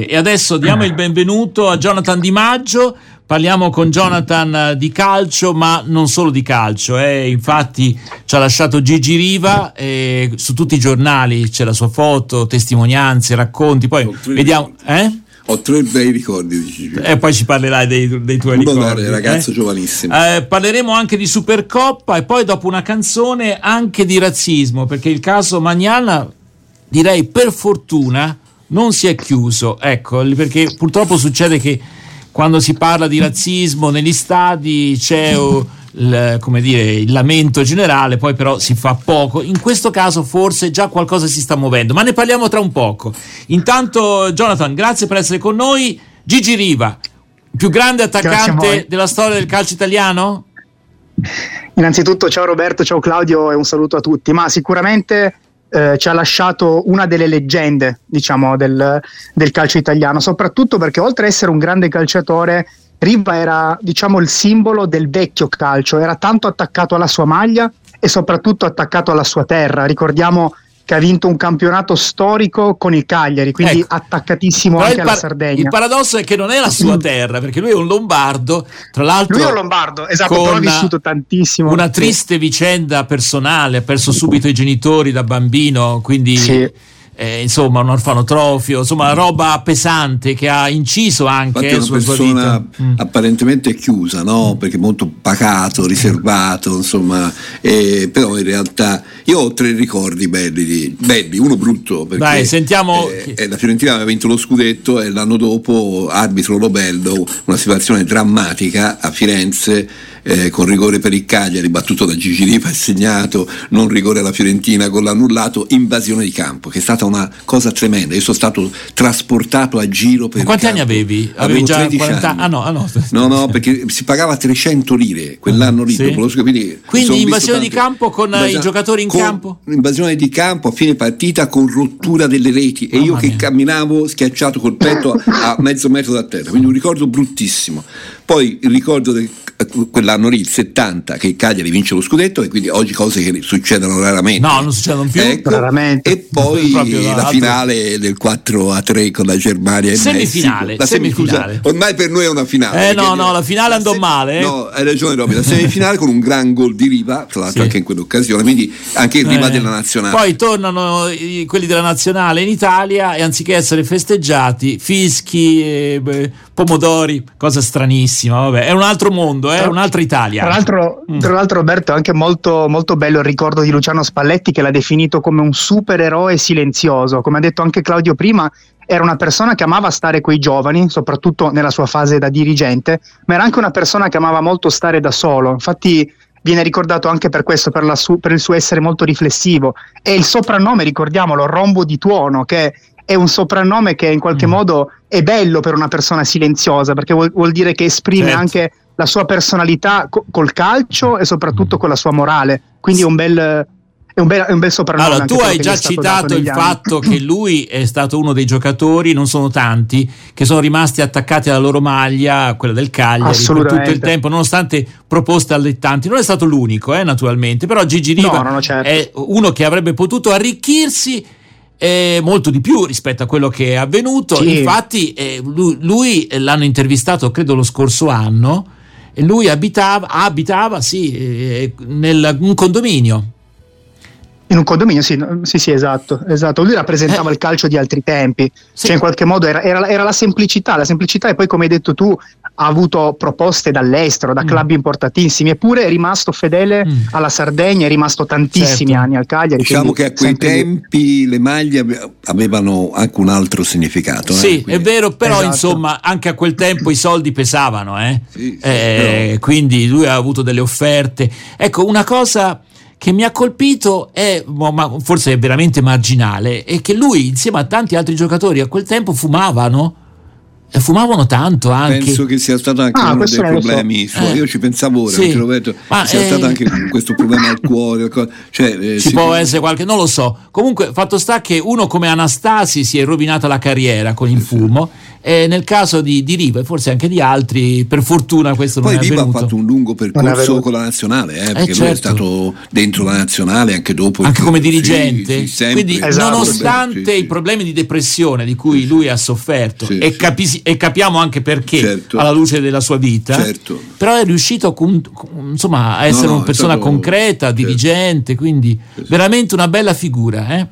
E adesso diamo il benvenuto a Jonathan Di Maggio. Parliamo con Jonathan di calcio, ma non solo di calcio. Eh. Infatti ci ha lasciato Gigi Riva, eh, su tutti i giornali c'è la sua foto, testimonianze, racconti. Poi vediamo... Eh? Ho tre bei ricordi di Gigi. E poi ci parlerai dei, dei tuoi ricordi. ragazzo eh? giovanissimo. Eh, parleremo anche di Supercoppa e poi dopo una canzone anche di razzismo, perché il caso Magnana, direi per fortuna, non si è chiuso. Ecco, perché purtroppo succede che quando si parla di razzismo negli stadi c'è oh, il, come dire, il lamento generale, poi però si fa poco. In questo caso forse già qualcosa si sta muovendo, ma ne parliamo tra un poco. Intanto Jonathan, grazie per essere con noi. Gigi Riva, più grande attaccante della storia del calcio italiano? Innanzitutto ciao Roberto, ciao Claudio e un saluto a tutti, ma sicuramente eh, ci ha lasciato una delle leggende diciamo, del, del, calcio italiano, soprattutto perché oltre ad essere un grande calciatore, Riva era diciamo, il simbolo del vecchio calcio, era tanto attaccato alla sua maglia e soprattutto attaccato alla sua terra. Ricordiamo che ha vinto un campionato storico con il Cagliari, quindi ecco. attaccatissimo Però anche par- alla Sardegna. Il paradosso è che non è la sua terra, perché lui è un lombardo, tra l'altro... Lui è un lombardo, esatto, però ha vissuto tantissimo. Una triste vicenda personale, ha perso subito i genitori da bambino, quindi... Sì eh, insomma un orfanotrofio, insomma roba pesante che ha inciso anche Infatti è una persona mm. apparentemente chiusa, no? perché molto pacato, riservato, insomma, eh, però in realtà io ho tre ricordi belli, belli uno brutto perché Dai, sentiamo eh, eh, la Fiorentina aveva vinto lo scudetto e l'anno dopo arbitro Lobello, una situazione drammatica a Firenze eh, con rigore per il Cagliari, battuto da Gigi Riva e segnato, non rigore alla Fiorentina con l'annullato, invasione di campo, che è stata una cosa tremenda. Io sono stato trasportato a giro per... Ma quanti campo. anni avevi? Avevo già 40 anni. Ah no, ah no. no, no, perché si pagava 300 lire quell'anno lì. Sì. Dopo lo, quindi quindi invasione di campo con i giocatori in con campo? Invasione di campo a fine partita con rottura delle reti e io che camminavo schiacciato col petto a mezzo metro da terra, quindi un ricordo bruttissimo. Poi il ricordo del quell'anno lì, il 70, che il Cagliari vince lo scudetto e quindi oggi cose che succedono raramente. No, non succedono più. Ecco, raramente. E poi la finale del 4 a 3 con la Germania e semifinale, La semifinale. Scusa, ormai per noi è una finale. Eh no, no, la finale andò se- male. Eh. No, hai ragione Robby, la semifinale con un gran gol di Riva, tra l'altro sì. anche in quell'occasione, quindi anche il Riva eh. della nazionale. Poi tornano i, quelli della nazionale in Italia e anziché essere festeggiati, fischi, eh, beh, pomodori, cosa stranissima, vabbè, è un altro mondo, è eh, un'altra Italia. Tra l'altro, mm. tra l'altro Roberto, è anche molto, molto bello il ricordo di Luciano Spalletti che l'ha definito come un supereroe silenzioso, come ha detto anche Claudio prima, era una persona che amava stare con i giovani, soprattutto nella sua fase da dirigente, ma era anche una persona che amava molto stare da solo. Infatti viene ricordato anche per questo, per, su- per il suo essere molto riflessivo. E il soprannome, ricordiamolo, Rombo di Tuono, che è un soprannome che in qualche mm. modo è bello per una persona silenziosa, perché vuol, vuol dire che esprime certo. anche la sua personalità co- col calcio e soprattutto con la sua morale. Quindi è un bel, è un bel, è un bel soprannome. Allora, tu hai già citato il anni. fatto che lui è stato uno dei giocatori, non sono tanti, che sono rimasti attaccati alla loro maglia, quella del Cagliari, per tutto il tempo, nonostante proposte allettanti. Non è stato l'unico, eh, naturalmente, però Gigi Riva no, no, certo. è uno che avrebbe potuto arricchirsi eh, molto di più rispetto a quello che è avvenuto. Sì. Infatti, eh, lui, lui, l'hanno intervistato, credo, lo scorso anno. Lui abitava, abitava sì, eh, nel un condominio in un condominio, sì, sì, sì, esatto, esatto. Lui rappresentava eh. il calcio di altri tempi, sì. cioè in qualche modo era, era, era, la semplicità, la semplicità e poi come hai detto tu ha avuto proposte dall'estero, da mm. club importantissimi, eppure è rimasto fedele mm. alla Sardegna, è rimasto tantissimi certo. anni al Cagliari. Diciamo che a quei tempi lì. le maglie avevano anche un altro significato. Sì, eh? è vero, però esatto. insomma anche a quel tempo i soldi pesavano, eh? Sì, eh, quindi lui ha avuto delle offerte. Ecco, una cosa che mi ha colpito è, forse è veramente marginale, è che lui insieme a tanti altri giocatori a quel tempo fumavano. E fumavano tanto anche. Penso che sia stato anche ah, uno dei problemi so. suoi. Eh. Io ci pensavo ora, sì. Roberto, Ma sia eh... stato anche questo problema al cuore. Cioè, eh, ci può essere qualche, non lo so. Comunque, fatto sta che uno come Anastasi si è rovinata la carriera con il fumo. E nel caso di, di, Riva e forse anche di altri, per fortuna questo Poi non Poi Riva ha fatto un lungo percorso con la nazionale, eh, perché eh, certo. lui è certo. stato dentro la nazionale anche dopo. Anche come dirigente. Sì, sì, Quindi, esatto, nonostante sì, i problemi di depressione di cui lui ha sofferto, e, capi- e, capiamo anche perché certo. alla luce della sua vita, certo. però è riuscito con, con, insomma, a essere no, no, una persona stato, concreta, certo. dirigente, quindi veramente una bella figura. Eh?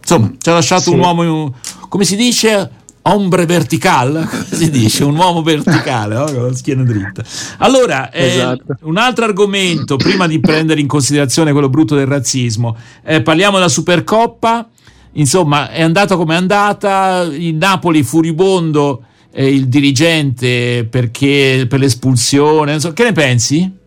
Insomma, ci ha lasciato un uomo, come si dice, ombre vertical, si dice, un uomo verticale, no? con la schiena dritta. Allora, eh, esatto. un altro argomento, prima di prendere in considerazione quello brutto del razzismo, eh, parliamo della Supercoppa, insomma, è andata come è andata, il Napoli furibondo, eh, il dirigente perché per l'espulsione, insomma, che ne pensi?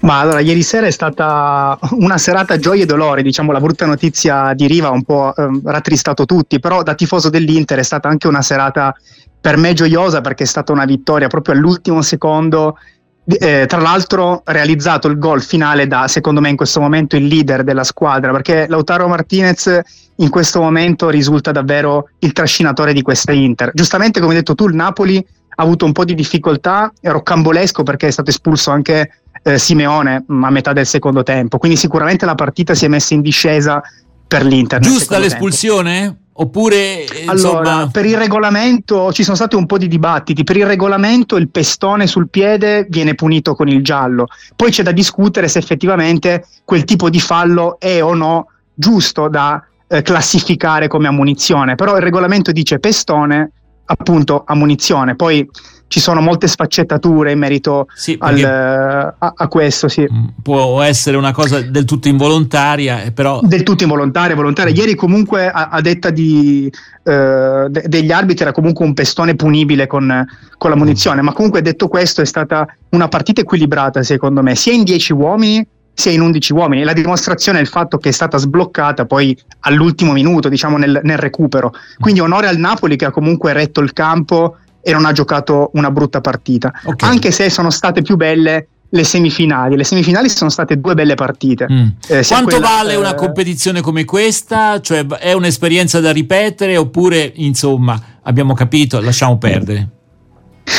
Ma allora, ieri sera è stata una serata gioia e dolore, diciamo la brutta notizia di Riva ha un po' eh, rattristato tutti, però da tifoso dell'Inter è stata anche una serata per me gioiosa perché è stata una vittoria proprio all'ultimo secondo, eh, tra l'altro realizzato il gol finale da secondo me in questo momento il leader della squadra, perché Lautaro Martinez in questo momento risulta davvero il trascinatore di questa Inter. Giustamente come hai detto tu il Napoli ha avuto un po' di difficoltà, è rocambolesco perché è stato espulso anche eh, Simeone a metà del secondo tempo. Quindi sicuramente la partita si è messa in discesa per l'Inter. Giusta l'espulsione? Tempo. Oppure insomma... allora, per il regolamento ci sono stati un po' di dibattiti. Per il regolamento il pestone sul piede viene punito con il giallo. Poi c'è da discutere se effettivamente quel tipo di fallo è o no giusto da eh, classificare come ammunizione. Però il regolamento dice pestone appunto ammunizione. Poi ci sono molte sfaccettature in merito sì, al, a, a, questo. Sì. Mm, può essere una cosa del tutto involontaria, eh, però. Del tutto involontaria, volontaria. Ieri, comunque, a, a detta di, eh, de, degli arbitri, era comunque un pestone punibile con, con, la munizione. Ma comunque, detto questo, è stata una partita equilibrata, secondo me, sia in 10 uomini sia in 11 uomini. La dimostrazione è il fatto che è stata sbloccata poi all'ultimo minuto, diciamo nel, nel recupero. Quindi onore al Napoli che ha comunque retto il campo e non ha giocato una brutta partita. Okay. Anche se sono state più belle le semifinali. Le semifinali sono state due belle partite. Mm. Eh, Quanto quella, vale eh... una competizione come questa? Cioè, è un'esperienza da ripetere oppure, insomma, abbiamo capito, lasciamo perdere?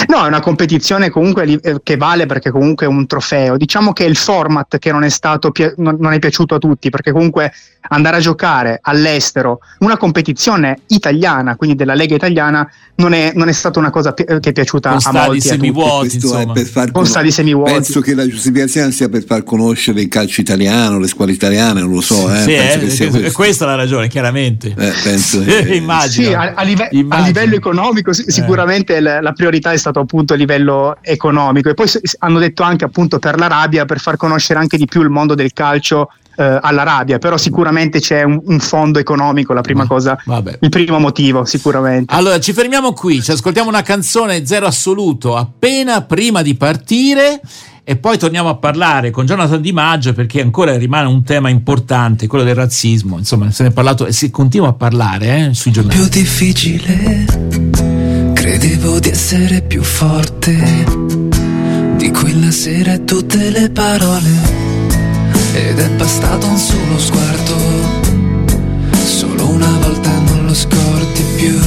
No, è una competizione comunque eh, che vale perché comunque è un trofeo. Diciamo che è il format che non è stato non è piaciuto a tutti, perché comunque andare a giocare all'estero una competizione italiana, quindi della Lega italiana, non è, non è stata una cosa pi- che è piaciuta Con a molti. Semivuoti, Con stadi semivuoti. Penso che la giustificazione sia per far conoscere il calcio italiano, le squadre italiane, non lo so. Eh. Sì, eh, è questa la ragione, chiaramente. Eh, penso, eh, Immagino. Sì, a, a, live- a, livello economico eh. sicuramente la, la priorità è stata appunto a livello economico e poi hanno detto anche appunto per l'Arabia per far conoscere anche di più il mondo del calcio eh, all'Arabia, però sicuramente c'è un, un fondo economico, la prima cosa, Vabbè. il primo motivo sicuramente. Allora ci fermiamo qui, ci ascoltiamo una canzone zero assoluto appena prima di partire e poi torniamo a parlare con Jonathan Di Maggio perché ancora rimane un tema importante, quello del razzismo, insomma se ne è parlato e si continua a parlare eh, sui giornali. Più difficile, credevo di essere più forte di quella sera e tutte le parole ed è bastato un solo sguardo, solo una volta non lo scordi più.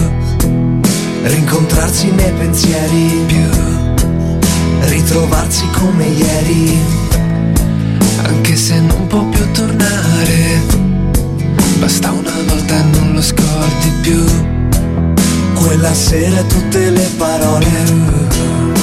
Rincontrarsi nei pensieri più, ritrovarsi come ieri, anche se non può più tornare. Basta una volta e non lo scordi più. Quella sera tutte le parole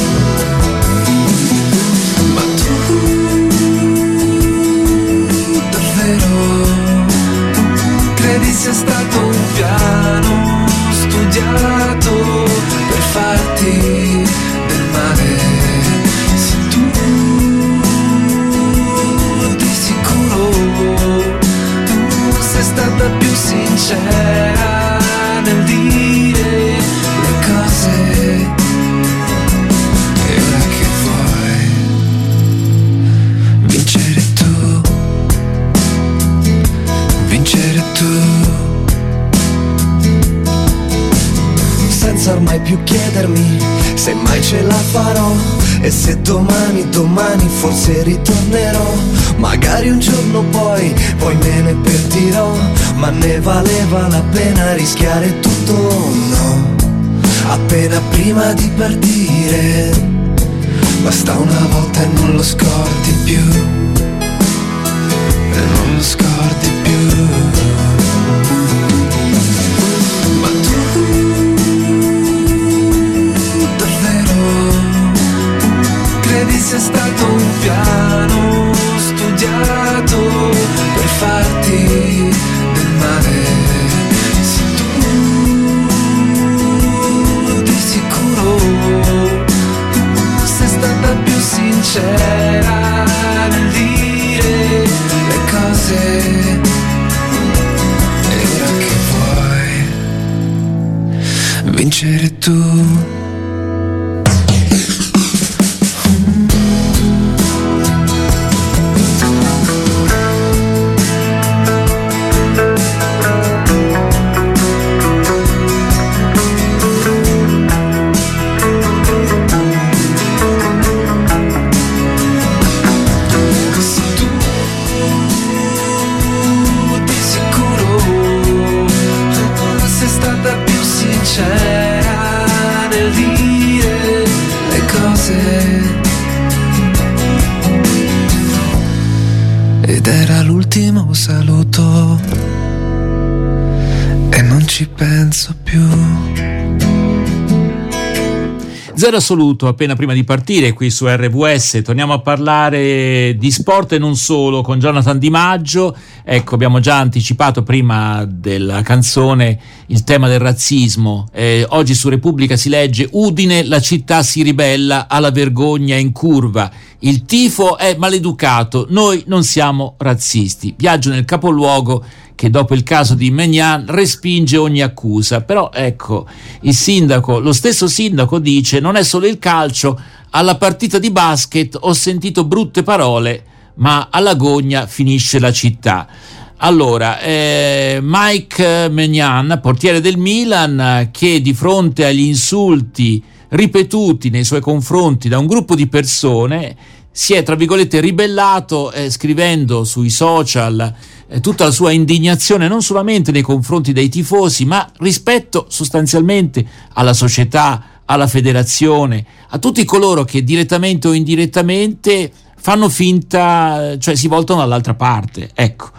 chiedermi se mai ce la farò e se domani, domani forse ritornerò. Magari un giorno poi, poi me ne pentirò, ma ne valeva la pena rischiare tutto no. Appena prima di partire, basta una volta e non lo scordi To. Vincere tu. Zero assoluto appena prima di partire qui su RWS. Torniamo a parlare di sport e non solo con Jonathan Di Maggio. Ecco, abbiamo già anticipato prima della canzone il tema del razzismo. Eh, oggi su Repubblica si legge Udine, la città si ribella alla vergogna in curva. Il tifo è maleducato, noi non siamo razzisti. Viaggio nel capoluogo che dopo il caso di Megnan respinge ogni accusa. Però ecco, il sindaco, lo stesso sindaco dice non è solo il calcio, alla partita di basket ho sentito brutte parole, ma alla gogna finisce la città. Allora, eh, Mike Megnan, portiere del Milan, che di fronte agli insulti ripetuti nei suoi confronti da un gruppo di persone si è, tra virgolette, ribellato eh, scrivendo sui social eh, tutta la sua indignazione non solamente nei confronti dei tifosi, ma rispetto sostanzialmente alla società, alla federazione, a tutti coloro che direttamente o indirettamente fanno finta, cioè si voltano dall'altra parte. Ecco.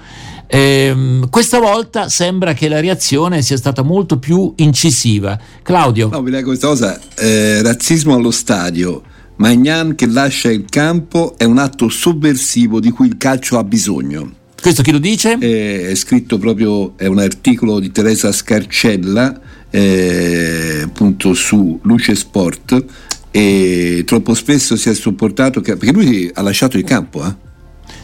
Ehm, questa volta sembra che la reazione sia stata molto più incisiva. Claudio. No, vi leggo questa cosa: eh, razzismo allo stadio Magnan che lascia il campo è un atto sovversivo di cui il calcio ha bisogno. Questo chi lo dice? È, scritto proprio, è un articolo di Teresa Scarcella, eh, appunto su Luce Sport, e troppo spesso si è sopportato, che, perché lui ha lasciato il campo, eh?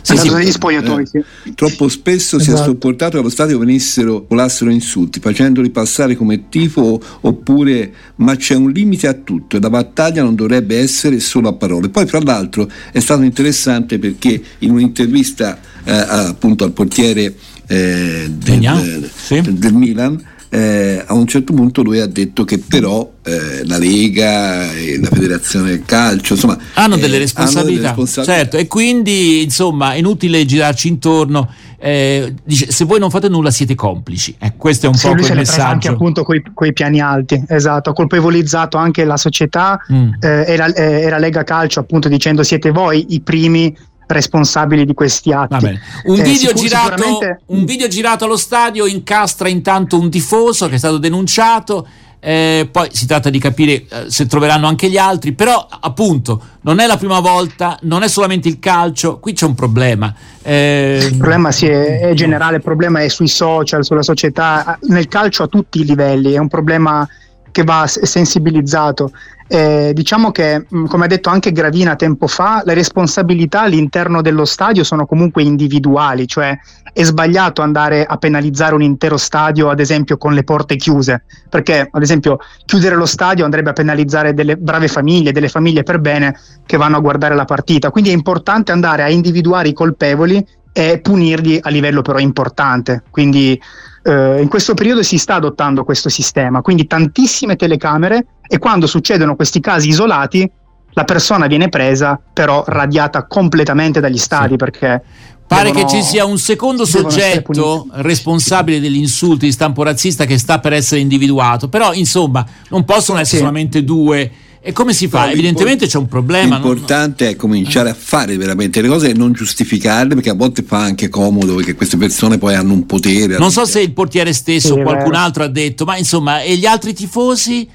Sì, sì, negli spogliatoi, eh, sì. Troppo spesso esatto. si è esatto. sopportato che allo stadio venissero, volassero insulti, facendoli passare come tifo oppure ma c'è un limite a tutto e la battaglia non dovrebbe essere solo a parole. Poi fra l'altro è stato interessante perché in un'intervista eh, appunto al portiere eh, del, sì. del Milan eh, a un certo punto lui ha detto che però eh, la Lega e la Federazione del Calcio insomma, hanno, delle eh, hanno, delle responsabilità, certo e quindi insomma è inutile girarci intorno. Eh, dice se voi non fate nulla siete complici. Eh, questo è un sì, po' il messaggio. anche appunto coi piani alti esatto ha colpevolizzato anche la società mm. eh, e, la, e la Lega Calcio appunto dicendo siete voi i primi responsabili di questi atti. Un, eh, video sicur- girato, sicuramente... un video girato allo stadio incastra intanto un tifoso che è stato denunciato. Eh, poi si tratta di capire eh, se troveranno anche gli altri, però appunto non è la prima volta, non è solamente il calcio, qui c'è un problema. Eh... Il problema sì, è, è, generale, il problema è sui social, sulla società, nel calcio a tutti i livelli, è un problema che va sensibilizzato. Eh, diciamo che, come ha detto anche Gravina tempo fa, le responsabilità all'interno dello stadio sono comunque individuali, cioè è sbagliato andare a penalizzare un intero stadio, ad esempio, con le porte chiuse, perché, ad esempio, chiudere lo stadio andrebbe a penalizzare delle brave famiglie, delle famiglie per bene che vanno a guardare la partita. Quindi è importante andare a individuare i colpevoli e punirli a livello però importante. Quindi eh, in questo periodo si sta adottando questo sistema, quindi tantissime telecamere e quando succedono questi casi isolati la persona viene presa però radiata completamente dagli stadi sì. perché Pare devono, che ci sia un secondo soggetto responsabile degli insulti di stampo razzista che sta per essere individuato, però insomma non possono essere sì. solamente due. E come si fa? No, Evidentemente c'è un problema. L'importante non... è cominciare a fare veramente le cose e non giustificarle, perché a volte fa anche comodo, perché queste persone poi hanno un potere. Non so se il portiere stesso o sì, qualcun altro ha detto, ma insomma, e gli altri tifosi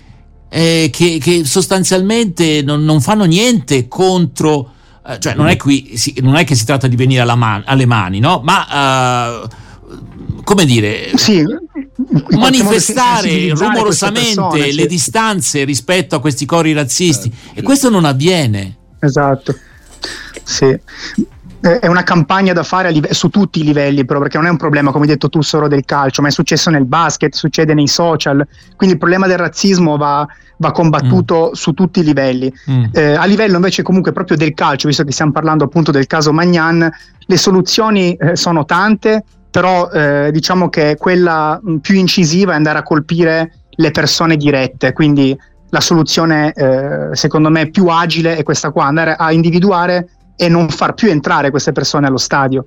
eh, che, che, sostanzialmente non, non fanno niente contro eh, cioè non è, qui, si, non è, che si tratta di venire man, alle mani, no? ma uh, come dire, sì, manifestare rumorosamente le distanze rispetto a questi cori razzisti eh, e questo non avviene. Esatto, sì è una campagna da fare live- su tutti i livelli, però, perché non è un problema, come hai detto tu, solo del calcio, ma è successo nel basket, succede nei social. Quindi il problema del razzismo va, va combattuto mm. su tutti i livelli. Mm. Eh, a livello invece comunque proprio del calcio, visto che stiamo parlando appunto del caso Magnan, le soluzioni eh, sono tante, però eh, diciamo che quella mm, più incisiva è andare a colpire le persone dirette, quindi la soluzione eh, secondo me più agile è questa qua, andare a individuare e non far più entrare queste persone allo stadio.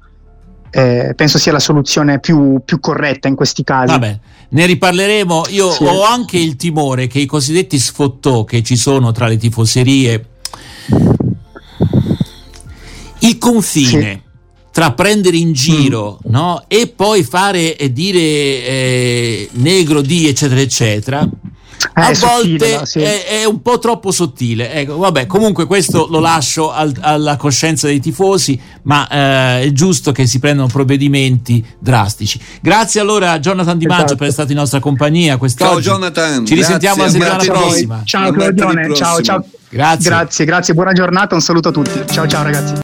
Eh, penso sia la soluzione più, più, corretta in questi casi. Vabbè, ne riparleremo. Io sì. ho anche il timore che i cosiddetti sfottò che ci sono tra le tifoserie, il confine. Sì. Tra prendere in giro mm. no? e poi fare e dire eh, negro di eccetera eccetera a volte sottile, sì. è, è, un po' troppo sottile. Ecco, vabbè, comunque questo lo lascio al, alla coscienza dei tifosi, ma eh, è giusto che si prendano provvedimenti drastici. Grazie allora a Jonathan Di Maggio esatto. per essere stato in nostra compagnia quest'oggi. Ciao Jonathan. Ci risentiamo grazie, la settimana prossima. Ciao Claudione, ciao ciao. Grazie. Grazie, grazie, buona giornata, un saluto a tutti. Ciao ciao ragazzi.